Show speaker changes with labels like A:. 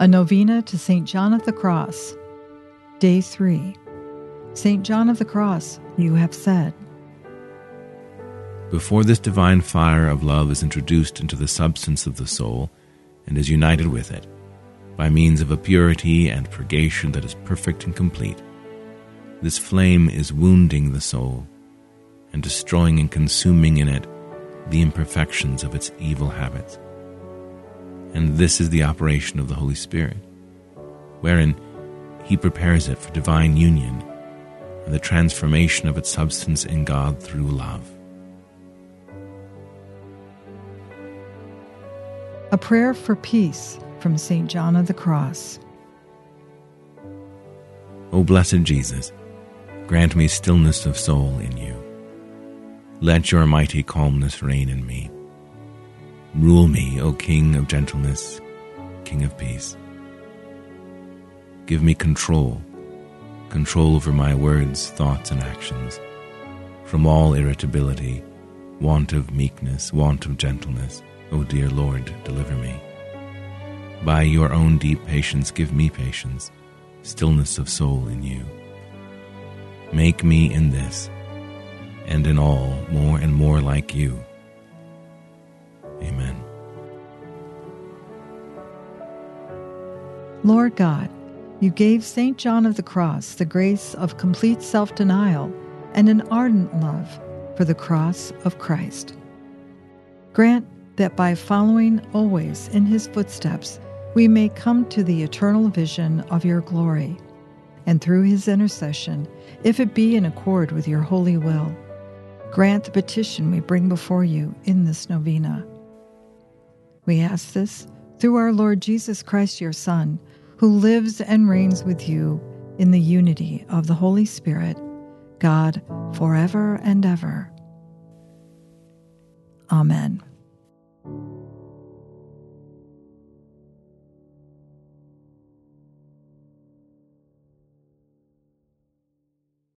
A: A novena to St. John of the Cross. Day 3. St. John of the Cross, you have said.
B: Before this divine fire of love is introduced into the substance of the soul and is united with it, by means of a purity and purgation that is perfect and complete, this flame is wounding the soul and destroying and consuming in it the imperfections of its evil habits. And this is the operation of the Holy Spirit, wherein He prepares it for divine union and the transformation of its substance in God through love.
A: A prayer for peace from St. John of the Cross.
B: O blessed Jesus, grant me stillness of soul in you. Let your mighty calmness reign in me. Rule me, O King of gentleness, King of peace. Give me control, control over my words, thoughts, and actions, from all irritability, want of meekness, want of gentleness O dear Lord, deliver me. By your own deep patience, give me patience, stillness of soul in you. Make me in this and in all more and more like you.
A: Lord God, you gave St. John of the Cross the grace of complete self denial and an ardent love for the cross of Christ. Grant that by following always in his footsteps, we may come to the eternal vision of your glory. And through his intercession, if it be in accord with your holy will, grant the petition we bring before you in this novena. We ask this through our Lord Jesus Christ, your Son, who lives and reigns with you in the unity of the Holy Spirit, God, forever and ever. Amen.